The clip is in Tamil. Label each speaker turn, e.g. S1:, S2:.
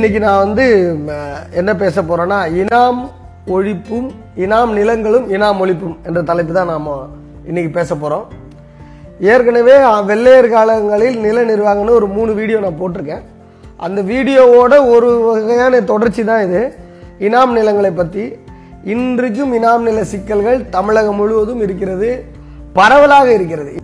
S1: இன்னைக்கு நான் வந்து என்ன பேச போறேன்னா இனாம் ஒழிப்பும் இனாம் நிலங்களும் இனாம் ஒழிப்பும் என்ற தலைப்பு தான் நாம இன்னைக்கு பேச போறோம். ஏற்கனவே வெள்ளையர் காலங்களில் நில நிர்வாகம்னு ஒரு மூணு வீடியோ நான் போட்டிருக்கேன். அந்த வீடியோவோட ஒரு வகையான தொடர்ச்சி தான் இது. இனாம் நிலங்களை பற்றி இன்றைக்கும் இனாம் நில சிக்கல்கள் தமிழகம் முழுவதும் இருக்கிறது பரவலாக இருக்கிறது.